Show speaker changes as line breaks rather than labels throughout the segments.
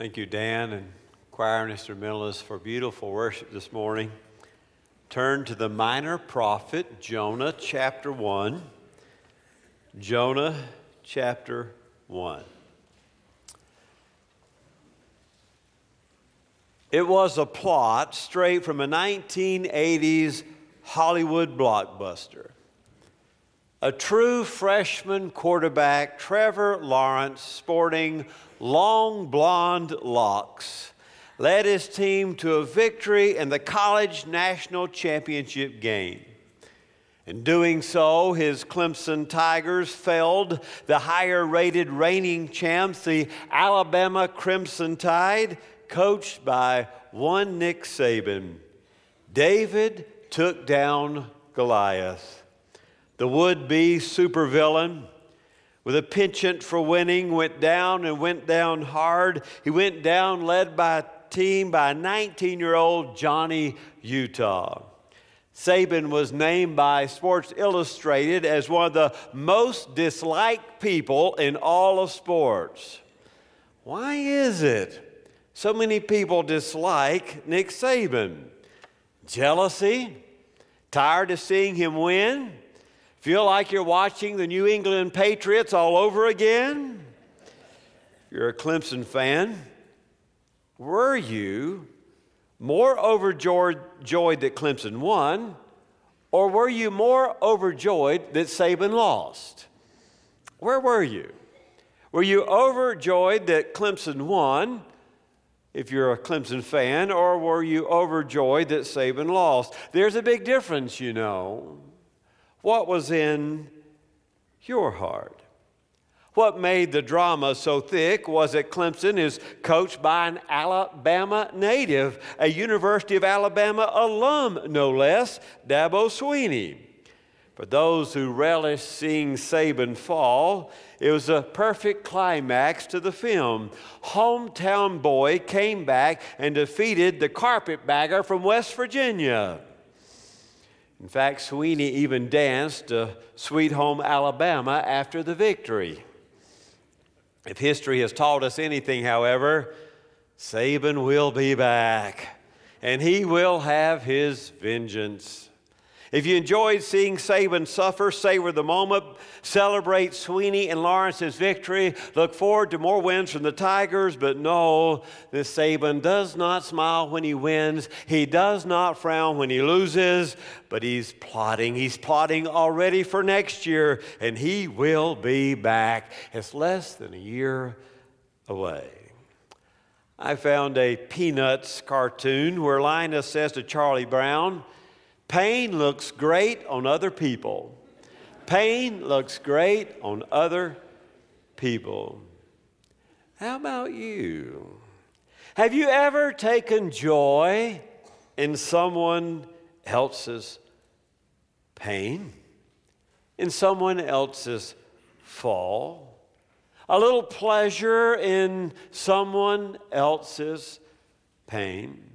Thank you, Dan and choir and instrumentalists, for beautiful worship this morning. Turn to the minor prophet, Jonah chapter 1. Jonah chapter 1. It was a plot straight from a 1980s Hollywood blockbuster. A true freshman quarterback, Trevor Lawrence, sporting long blonde locks, led his team to a victory in the college national championship game. In doing so, his Clemson Tigers felled the higher rated reigning champs, the Alabama Crimson Tide, coached by one Nick Saban. David took down Goliath. The would be supervillain with a penchant for winning went down and went down hard. He went down led by a team by 19 year old Johnny Utah. Saban was named by Sports Illustrated as one of the most disliked people in all of sports. Why is it so many people dislike Nick Saban? Jealousy? Tired of seeing him win? Feel like you're watching the New England Patriots all over again? You're a Clemson fan. Were you more overjoyed that Clemson won, or were you more overjoyed that Saban lost? Where were you? Were you overjoyed that Clemson won, if you're a Clemson fan, or were you overjoyed that Saban lost? There's a big difference, you know. What was in your heart? What made the drama so thick was that Clemson is coached by an Alabama native, a University of Alabama alum, no less, Dabo Swinney. For those who relish seeing Saban fall, it was a perfect climax to the film. Hometown boy came back and defeated the carpetbagger from West Virginia. In fact, Sweeney even danced to Sweet Home Alabama after the victory. If history has taught us anything, however, Saban will be back and he will have his vengeance. If you enjoyed seeing Saban suffer, savor the moment, celebrate Sweeney and Lawrence's victory, look forward to more wins from the Tigers, but no, this Saban does not smile when he wins. He does not frown when he loses, but he's plotting. He's plotting already for next year, and he will be back. It's less than a year away. I found a Peanuts cartoon where Linus says to Charlie Brown, Pain looks great on other people. Pain looks great on other people. How about you? Have you ever taken joy in someone else's pain? In someone else's fall? A little pleasure in someone else's pain?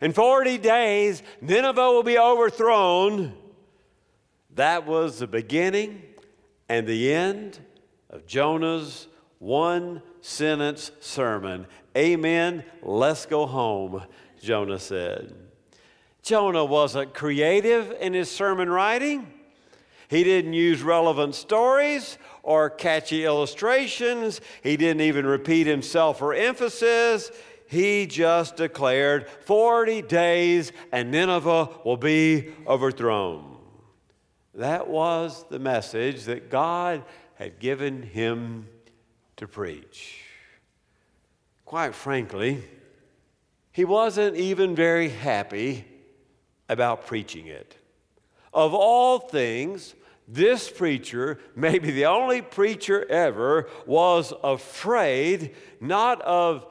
In 40 days, Nineveh will be overthrown. That was the beginning and the end of Jonah's one sentence sermon. Amen. Let's go home, Jonah said. Jonah wasn't creative in his sermon writing. He didn't use relevant stories or catchy illustrations. He didn't even repeat himself for emphasis he just declared 40 days and Nineveh will be overthrown. That was the message that God had given him to preach. Quite frankly, he wasn't even very happy about preaching it. Of all things, this preacher, maybe the only preacher ever, was afraid not of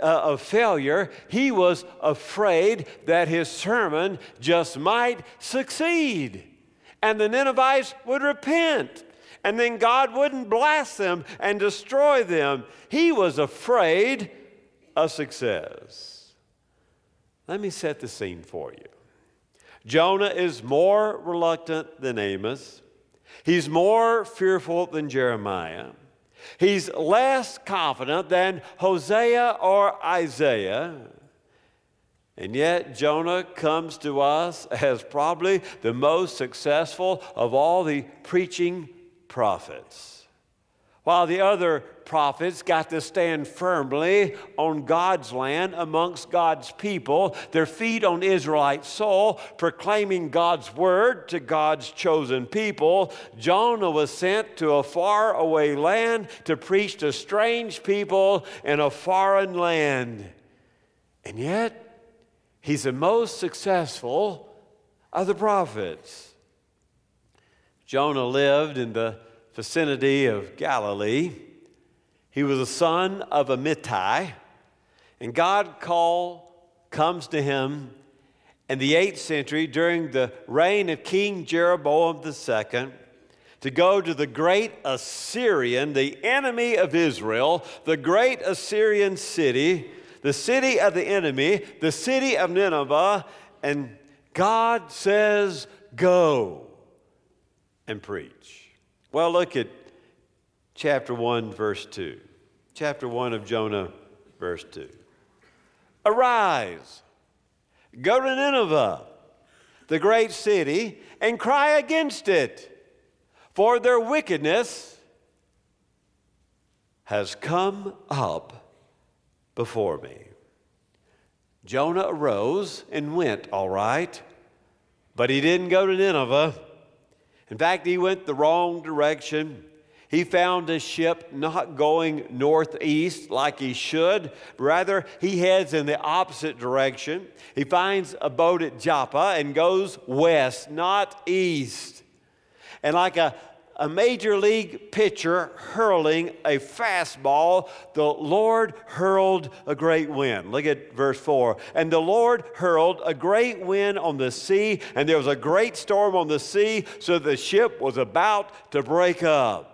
Uh, of failure, he was afraid that his sermon just might succeed and the Ninevites would repent and then God wouldn't blast them and destroy them. He was afraid of success. Let me set the scene for you. Jonah is more reluctant than Amos. He's more fearful than Jeremiah. He's less confident than Hosea or Isaiah. And yet, Jonah comes to us as probably the most successful of all the preaching prophets. While the other prophets got to stand firmly on God's land amongst God's people, their feet on Israelite soil, proclaiming God's word to God's chosen people, Jonah was sent to a faraway land to preach to strange people in a foreign land. And yet, he's the most successful of the prophets. Jonah lived in the vicinity of Galilee. He was a son of a Amittai, and God call comes to him in the 8th century during the reign of King Jeroboam II to go to the great Assyrian, the enemy of Israel, the great Assyrian city, the city of the enemy, the city of Nineveh, and God says, Go and preach. Well, look at chapter 1, verse 2. Chapter 1 of Jonah, verse 2. Arise, go to Nineveh, the great city, and cry against it, for their wickedness has come up before me. Jonah arose and went, all right, but he didn't go to Nineveh. In fact, he went the wrong direction. He found a ship not going northeast like he should. Rather, he heads in the opposite direction. He finds a boat at Joppa and goes west, not east. And like a a major league pitcher hurling a fastball, the Lord hurled a great wind. Look at verse 4. And the Lord hurled a great wind on the sea, and there was a great storm on the sea, so the ship was about to break up.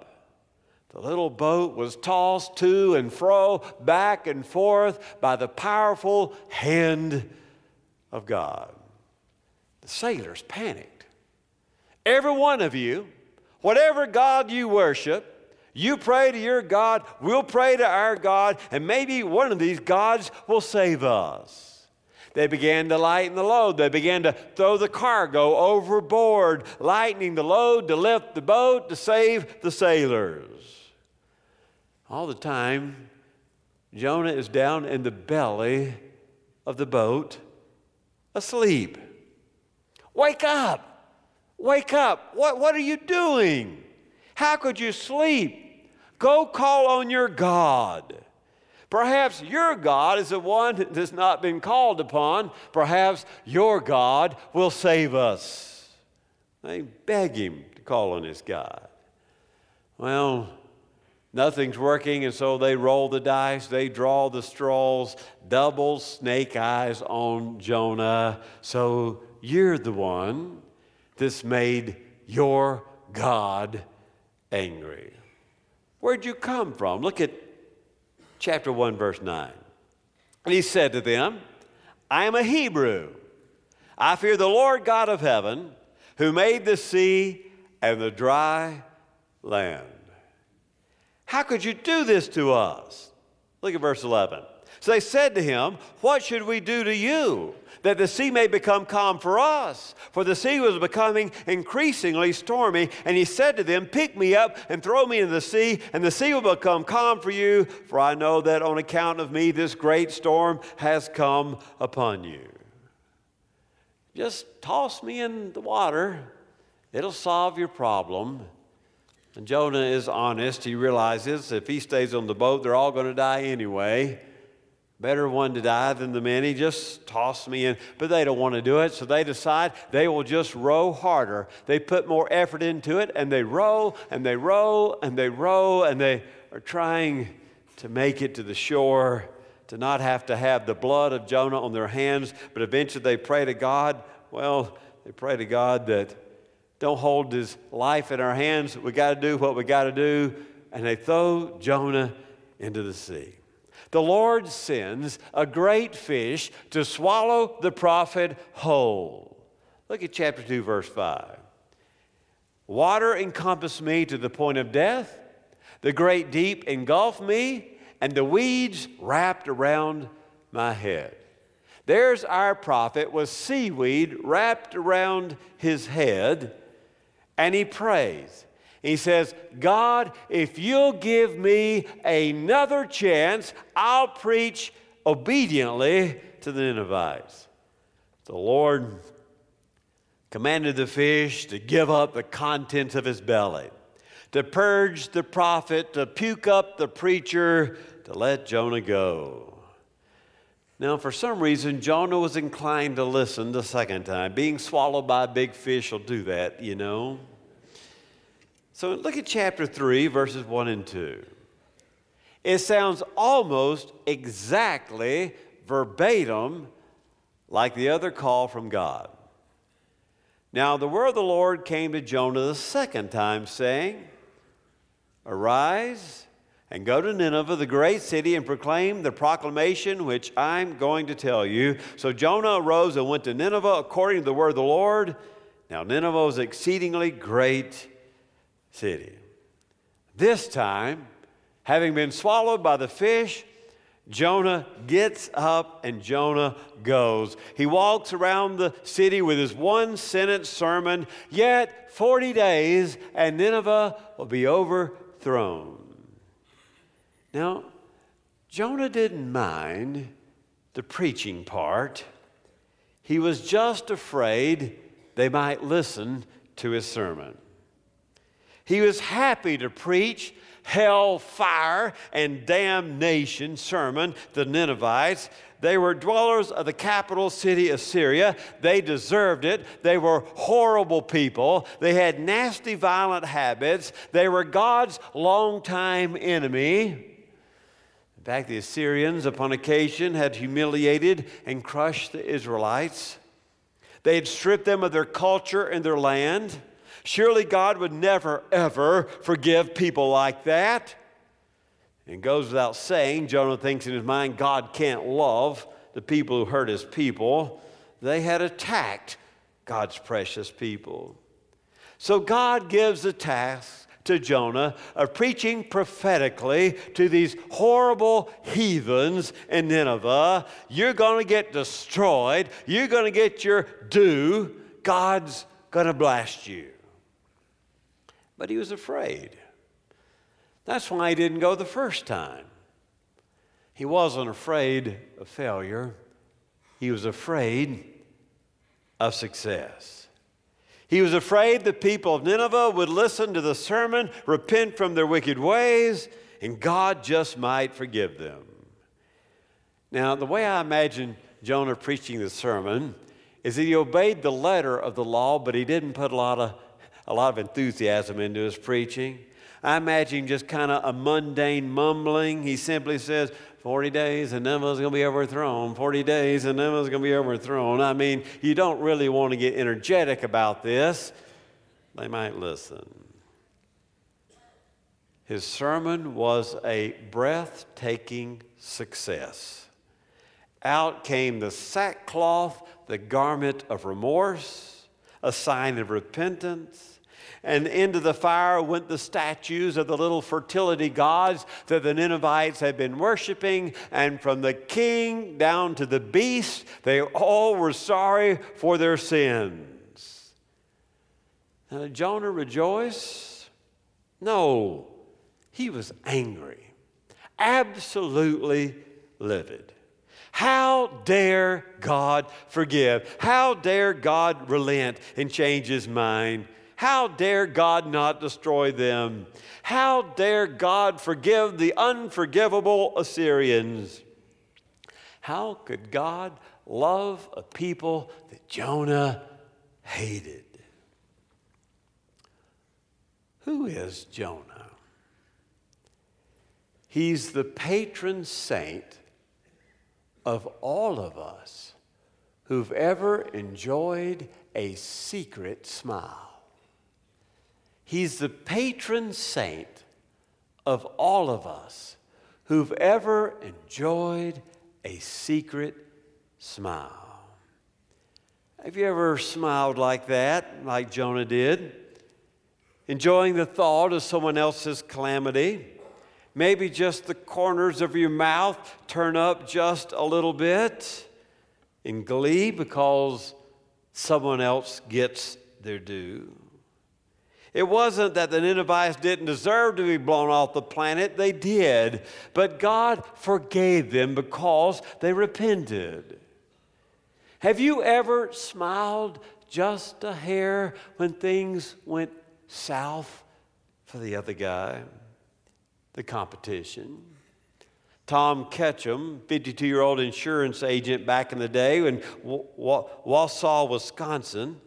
The little boat was tossed to and fro, back and forth by the powerful hand of God. The sailors panicked. Every one of you Whatever God you worship, you pray to your God, we'll pray to our God, and maybe one of these gods will save us. They began to lighten the load. They began to throw the cargo overboard, lightening the load to lift the boat to save the sailors. All the time, Jonah is down in the belly of the boat, asleep. Wake up! Wake up. What, what are you doing? How could you sleep? Go call on your God. Perhaps your God is the one that has not been called upon. Perhaps your God will save us. They beg him to call on his God. Well, nothing's working, and so they roll the dice, they draw the straws, double snake eyes on Jonah. So you're the one this made your God angry. Where'd you come from? Look at chapter 1, verse 9. And he said to them, I am a Hebrew. I fear the Lord God of heaven, who made the sea and the dry land. How could you do this to us? Look at verse 11. So they said to him, What should we do to you? That the sea may become calm for us. For the sea was becoming increasingly stormy. And he said to them, Pick me up and throw me into the sea, and the sea will become calm for you. For I know that on account of me, this great storm has come upon you. Just toss me in the water, it'll solve your problem. And Jonah is honest. He realizes if he stays on the boat, they're all going to die anyway. Better one to die than the many. Just toss me in. But they don't want to do it, so they decide they will just row harder. They put more effort into it, and they row, and they row, and they row, and they are trying to make it to the shore, to not have to have the blood of Jonah on their hands. But eventually they pray to God. Well, they pray to God that don't hold his life in our hands. We got to do what we got to do. And they throw Jonah into the sea the Lord sends a great fish to swallow the prophet whole. Look at chapter 2, verse 5. Water encompassed me to the point of death. The great deep engulfed me, and the weeds wrapped around my head. There's our prophet with seaweed wrapped around his head, and he prays. He says, God, if you'll give me another chance, I'll preach obediently to the Ninevites. The Lord commanded the fish to give up the contents of his belly, to purge the prophet, to puke up the preacher, to let Jonah go. Now, for some reason, Jonah was inclined to listen the second time. Being swallowed by a big fish will do that, you know. So look at chapter 3, verses 1 and 2. It sounds almost exactly verbatim like the other call from God. Now, the word of the Lord came to Jonah the second time, saying, Arise and go to Nineveh, the great city, and proclaim the proclamation which I'm going to tell you. So Jonah arose and went to Nineveh according to the word of the Lord. Now, Nineveh was exceedingly great city. This time, having been swallowed by the fish, Jonah gets up and Jonah goes. He walks around the city with his one sentence sermon, yet 40 days and Nineveh will be overthrown. Now, Jonah didn't mind the preaching part, he was just afraid they might listen to his sermon. He was happy to preach hell, fire, and damnation sermon, to the Ninevites. They were dwellers of the capital city of Syria. They deserved it. They were horrible people. They had nasty, violent habits. They were God's longtime enemy. In fact, the Assyrians, upon occasion, had humiliated and crushed the Israelites. They had stripped them of their culture and their land. Surely God would never, ever forgive people like that. And goes without saying, Jonah thinks in his mind, God can't love the people who hurt his people. They had attacked God's precious people. So God gives the task to Jonah of preaching prophetically to these horrible heathens in Nineveh. You're going to get destroyed. You're going to get your due. God's going to blast you. But he was afraid. That's why he didn't go the first time. He wasn't afraid of failure, he was afraid of success. He was afraid the people of Nineveh would listen to the sermon, repent from their wicked ways, and God just might forgive them. Now, the way I imagine Jonah preaching the sermon is that he obeyed the letter of the law, but he didn't put a lot of, a lot of enthusiasm into his preaching. I imagine just kind of a mundane mumbling. He simply says, 40 days and Nineveh's going to be overthrown. 40 days and Nineveh's going to be overthrown. I mean, you don't really want to get energetic about this. They might listen. His sermon was a breathtaking success. Out came the sackcloth, the garment of remorse, a sign of repentance and into the fire went the statues of the little fertility gods that the Ninevites had been worshiping. And from the king down to the beast, they all were sorry for their sins. Now, did Jonah rejoice? No, he was angry, absolutely livid. How dare God forgive? How dare God relent and change his mind? How dare God not destroy them? How dare God forgive the unforgivable Assyrians? How could God love a people that Jonah hated? Who is Jonah? He's the patron saint of all of us who've ever enjoyed a secret smile. He's the patron saint of all of us who've ever enjoyed a secret smile. Have you ever smiled like that, like Jonah did? enjoying the thought of someone else's calamity. Maybe just the corners of your mouth turn up just a little bit in glee because someone else gets their due. It wasn't that the Ninevites didn't deserve to be blown off the planet, they did. But God forgave them because they repented. Have you ever smiled just a hair when things went south for the other guy? The competition. Tom Ketchum, 52 year old insurance agent back in the day in Wausau, Wisconsin,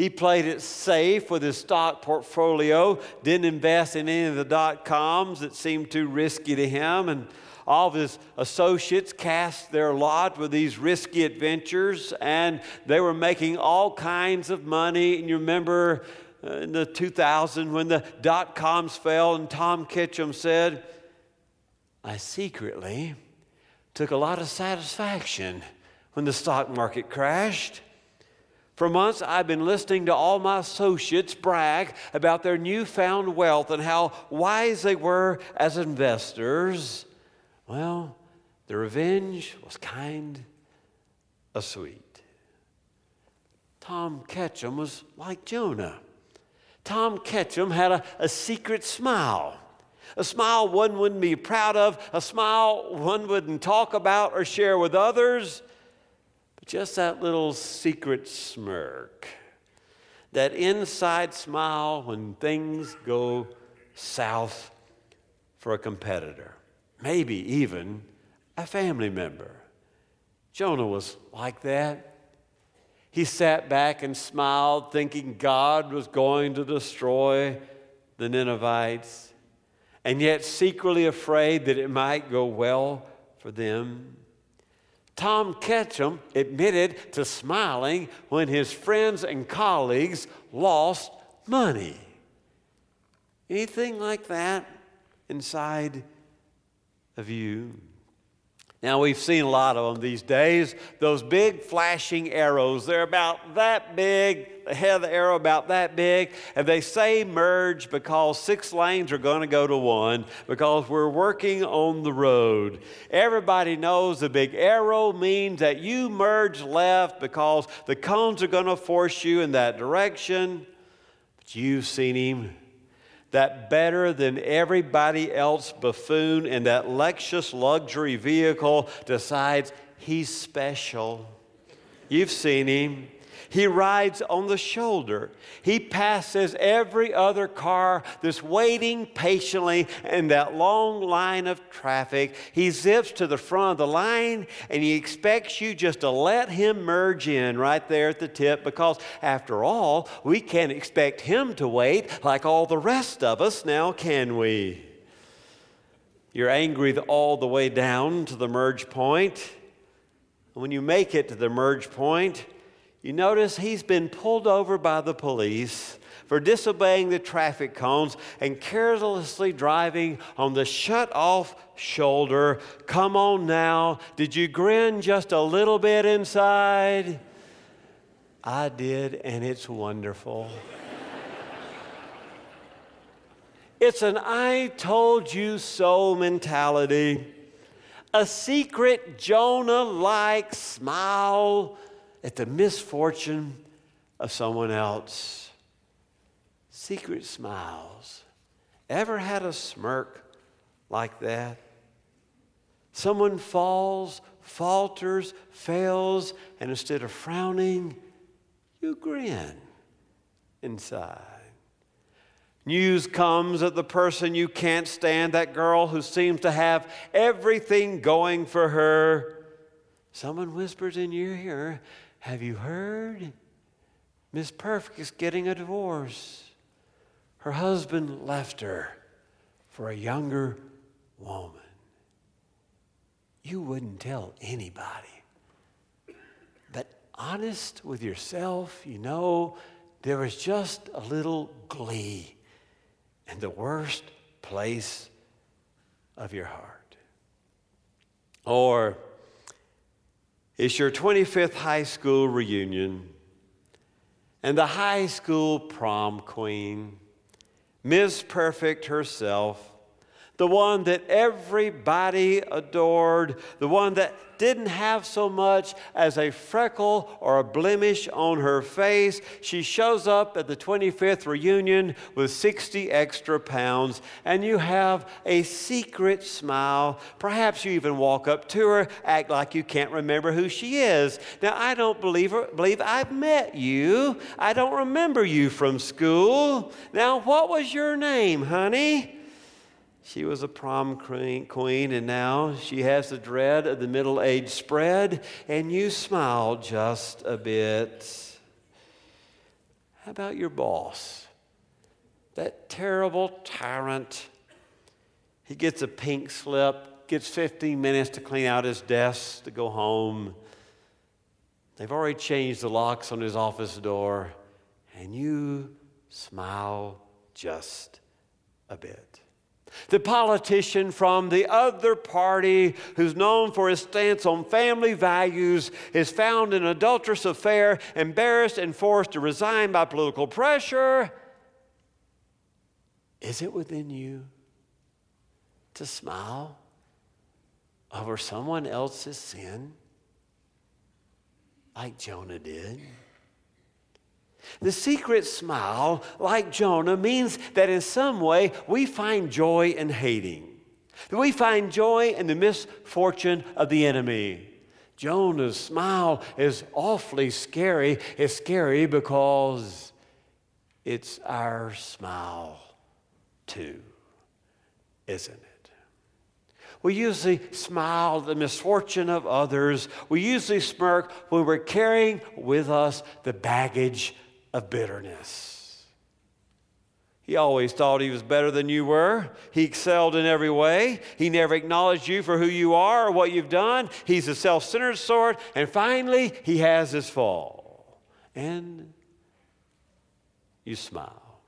he played it safe with his stock portfolio, didn't invest in any of the dot coms that seemed too risky to him, and all of his associates cast their lot with these risky adventures, and they were making all kinds of money. And you remember uh, in the 2000 when the dot coms fell, and Tom Ketchum said, I secretly took a lot of satisfaction when the stock market crashed. For months, I've been listening to all my associates brag about their newfound wealth and how wise they were as investors. Well, the revenge was kind of sweet. Tom Ketchum was like Jonah. Tom Ketchum had a, a secret smile. A smile one wouldn't be proud of, a smile one wouldn't talk about or share with others. Just that little secret smirk, that inside smile when things go south for a competitor, maybe even a family member. Jonah was like that. He sat back and smiled, thinking God was going to destroy the Ninevites, and yet secretly afraid that it might go well for them. Tom Ketchum admitted to smiling when his friends and colleagues lost money. Anything like that inside of you? Now, we've seen a lot of them these days. Those big flashing arrows, they're about that big, the head of the arrow about that big, and they say merge because six lanes are going to go to one because we're working on the road. Everybody knows the big arrow means that you merge left because the cones are going to force you in that direction. But you've seen him that better than everybody else buffoon in that Lexus luxury vehicle decides he's special. You've seen him. He rides on the shoulder. He passes every other car that's waiting patiently in that long line of traffic. He zips to the front of the line and he expects you just to let him merge in right there at the tip because, after all, we can't expect him to wait like all the rest of us now, can we? You're angry all the way down to the merge point. When you make it to the merge point, you notice he's been pulled over by the police for disobeying the traffic cones and carelessly driving on the shut off shoulder. Come on now. Did you grin just a little bit inside? I did, and it's wonderful. it's an I told you so mentality, a secret Jonah like smile at the misfortune of someone else. Secret smiles. Ever had a smirk like that? Someone falls, falters, fails, and instead of frowning, you grin inside. News comes that the person you can't stand, that girl who seems to have everything going for her, someone whispers in your ear, have you heard? Miss Perfect is getting a divorce. Her husband left her for a younger woman. You wouldn't tell anybody. But honest with yourself, you know, there was just a little glee in the worst place of your heart. Or it's your 25th high school reunion, and the high school prom queen Miss Perfect herself, the one that everybody adored, the one that didn't have so much as a freckle or a blemish on her face. She shows up at the 25th reunion with 60 extra pounds, and you have a secret smile. Perhaps you even walk up to her, act like you can't remember who she is. Now, I don't believe, believe I've met you. I don't remember you from school. Now, what was your name, honey? She was a prom queen, and now she has the dread of the middle age spread, and you smile just a bit. How about your boss? That terrible tyrant. He gets a pink slip, gets 15 minutes to clean out his desk to go home. They've already changed the locks on his office door, and you smile just a bit. The politician from the other party who's known for his stance on family values is found in an adulterous affair, embarrassed and forced to resign by political pressure. Is it within you to smile over someone else's sin like Jonah did? The secret smile, like Jonah, means that in some way we find joy in hating. That we find joy in the misfortune of the enemy. Jonah's smile is awfully scary. It's scary because it's our smile too, isn't it? We usually smile at the misfortune of others. We usually smirk when we're carrying with us the baggage of bitterness. He always thought he was better than you were. He excelled in every way. He never acknowledged you for who you are or what you've done. He's a self centered sort. And finally, he has his fall. And you smile.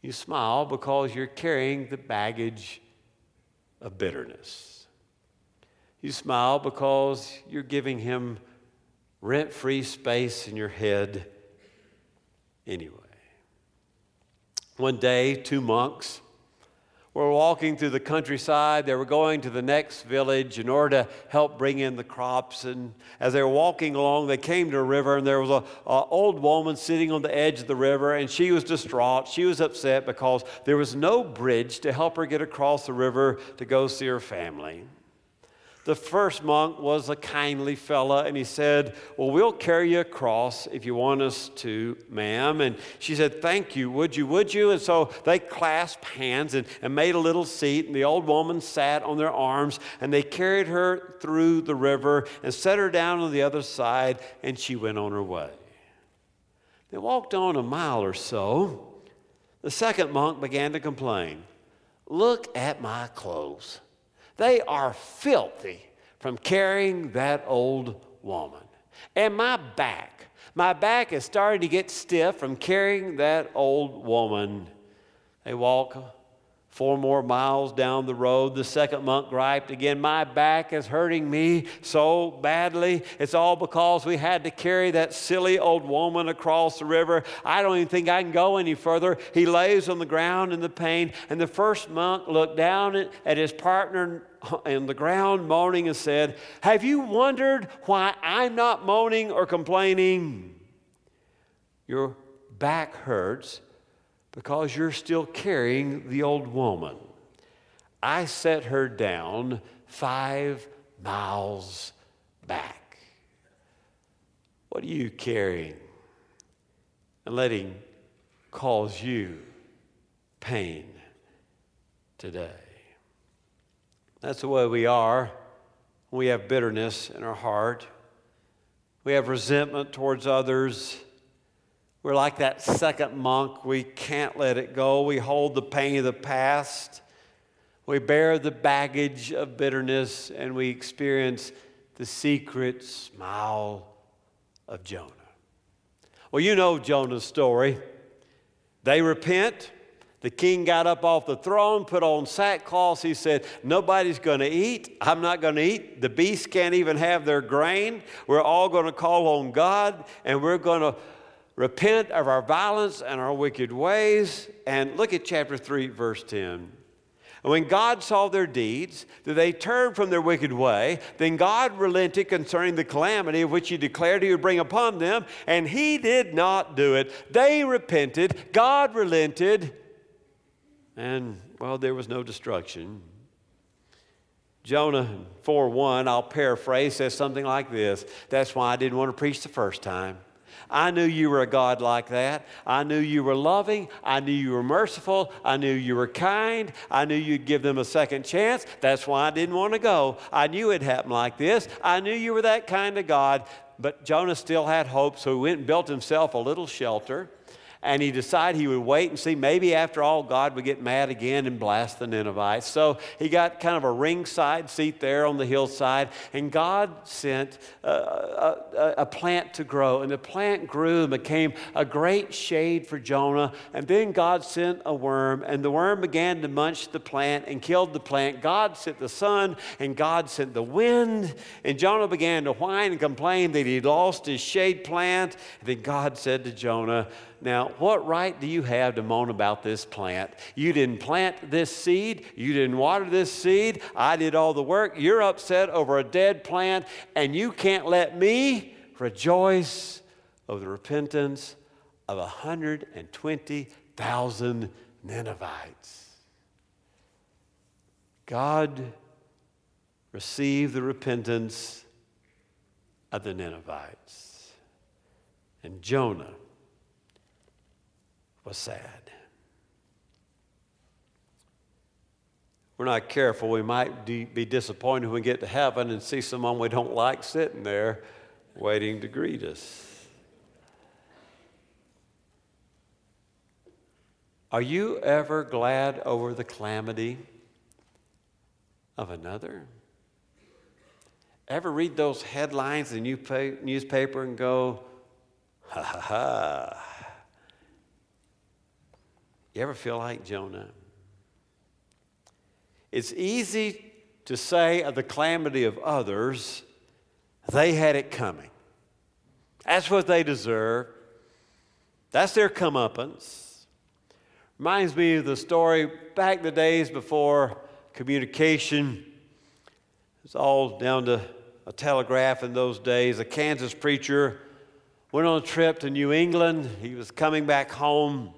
You smile because you're carrying the baggage of bitterness. You smile because you're giving him rent free space in your head anyway. One day, two monks were walking through the countryside. They were going to the next village in order to help bring in the crops. And as they were walking along, they came to a river, and there was an old woman sitting on the edge of the river, and she was distraught. She was upset because there was no bridge to help her get across the river to go see her family. The first monk was a kindly fella, and he said, Well, we'll carry you across if you want us to, ma'am. And she said, Thank you, would you, would you? And so they clasped hands and, and made a little seat, and the old woman sat on their arms, and they carried her through the river and set her down on the other side, and she went on her way. They walked on a mile or so. The second monk began to complain Look at my clothes. They are filthy from carrying that old woman. And my back, my back is starting to get stiff from carrying that old woman. They walk Four more miles down the road, the second monk griped again, My back is hurting me so badly. It's all because we had to carry that silly old woman across the river. I don't even think I can go any further. He lays on the ground in the pain, and the first monk looked down at his partner on the ground, moaning, and said, Have you wondered why I'm not moaning or complaining? Your back hurts because you're still carrying the old woman. I set her down five miles back. What are you carrying? And letting cause you pain today. That's the way we are. We have bitterness in our heart. We have resentment towards others. We're like that second monk. We can't let it go. We hold the pain of the past. We bear the baggage of bitterness and we experience the secret smile of Jonah. Well, you know Jonah's story. They repent. The king got up off the throne, put on sackcloth. He said, Nobody's going to eat. I'm not going to eat. The beasts can't even have their grain. We're all going to call on God and we're going to repent of our violence and our wicked ways. And look at chapter 3, verse 10. And when God saw their deeds, that they turned from their wicked way, then God relented concerning the calamity of which He declared He would bring upon them, and He did not do it. They repented, God relented, and, well, there was no destruction. Jonah 4 1, I'll paraphrase, says something like this That's why I didn't want to preach the first time. I knew you were a God like that. I knew you were loving. I knew you were merciful. I knew you were kind. I knew you'd give them a second chance. That's why I didn't want to go. I knew it'd happen like this. I knew you were that kind of God. But Jonah still had hope, so he went and built himself a little shelter and he decided he would wait and see maybe after all God would get mad again and blast the Ninevites. So he got kind of a ringside seat there on the hillside, and God sent uh, a, a, a, plant to grow. And the plant grew and became a great shade for Jonah. And then God sent a worm, and the worm began to munch the plant and killed the plant. God sent the sun, and God sent the wind. And Jonah began to whine and complain that he'd lost his shade plant. And then God said to Jonah, now, what right do you have to moan about this plant? You didn't plant this seed, you didn't water this seed, I did all the work. You're upset over a dead plant, and you can't let me rejoice over the repentance of 120,000 Ninevites. God received the repentance of the Ninevites. And Jonah was sad. We're not careful, we might be disappointed when we get to heaven and see someone we don't like sitting there waiting to greet us. Are you ever glad over the calamity of another? Ever read those headlines in the newspaper and go, ha ha ha, you ever feel like Jonah? It's easy to say of the calamity of others, they had it coming. That's what they deserve. That's their comeuppance. Reminds me of the story back in the days before communication. It's all down to a telegraph in those days. A Kansas preacher went on a trip to New England. He was coming back home.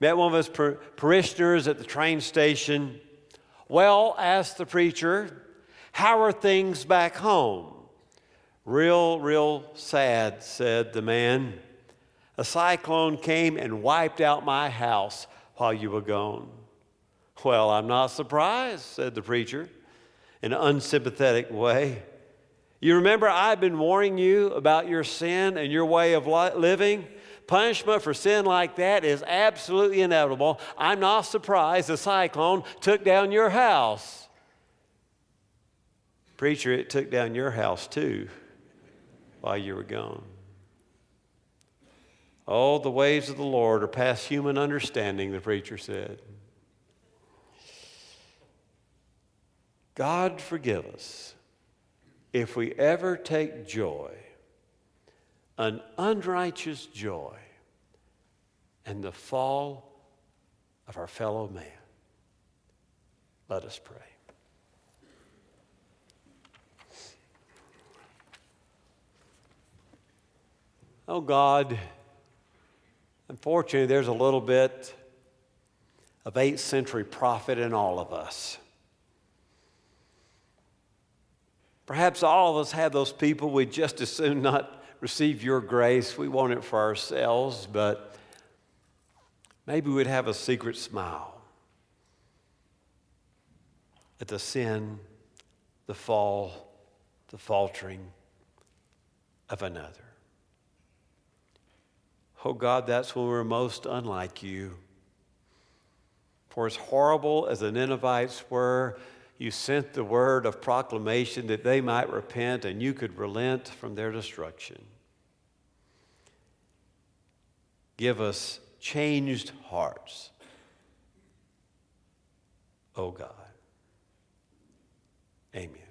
Met one of his par- parishioners at the train station. Well, asked the preacher, how are things back home? Real, real sad, said the man. A cyclone came and wiped out my house while you were gone. Well, I'm not surprised, said the preacher in an unsympathetic way. You remember, I've been warning you about your sin and your way of living. Punishment for sin like that is absolutely inevitable. I'm not surprised the cyclone took down your house. Preacher, it took down your house too while you were gone. Oh, the ways of the Lord are past human understanding, the preacher said. God forgive us if we ever take joy an unrighteous joy and the fall of our fellow man. Let us pray. Oh God, unfortunately, there's a little bit of 8th century prophet in all of us. Perhaps all of us have those people we just as soon not receive your grace. We want it for ourselves, but maybe we'd have a secret smile at the sin, the fall, the faltering of another. Oh God, that's when we're most unlike you. For as horrible as the Ninevites were, you sent the word of proclamation that they might repent and you could relent from their destruction. Give us changed hearts, O oh God. Amen.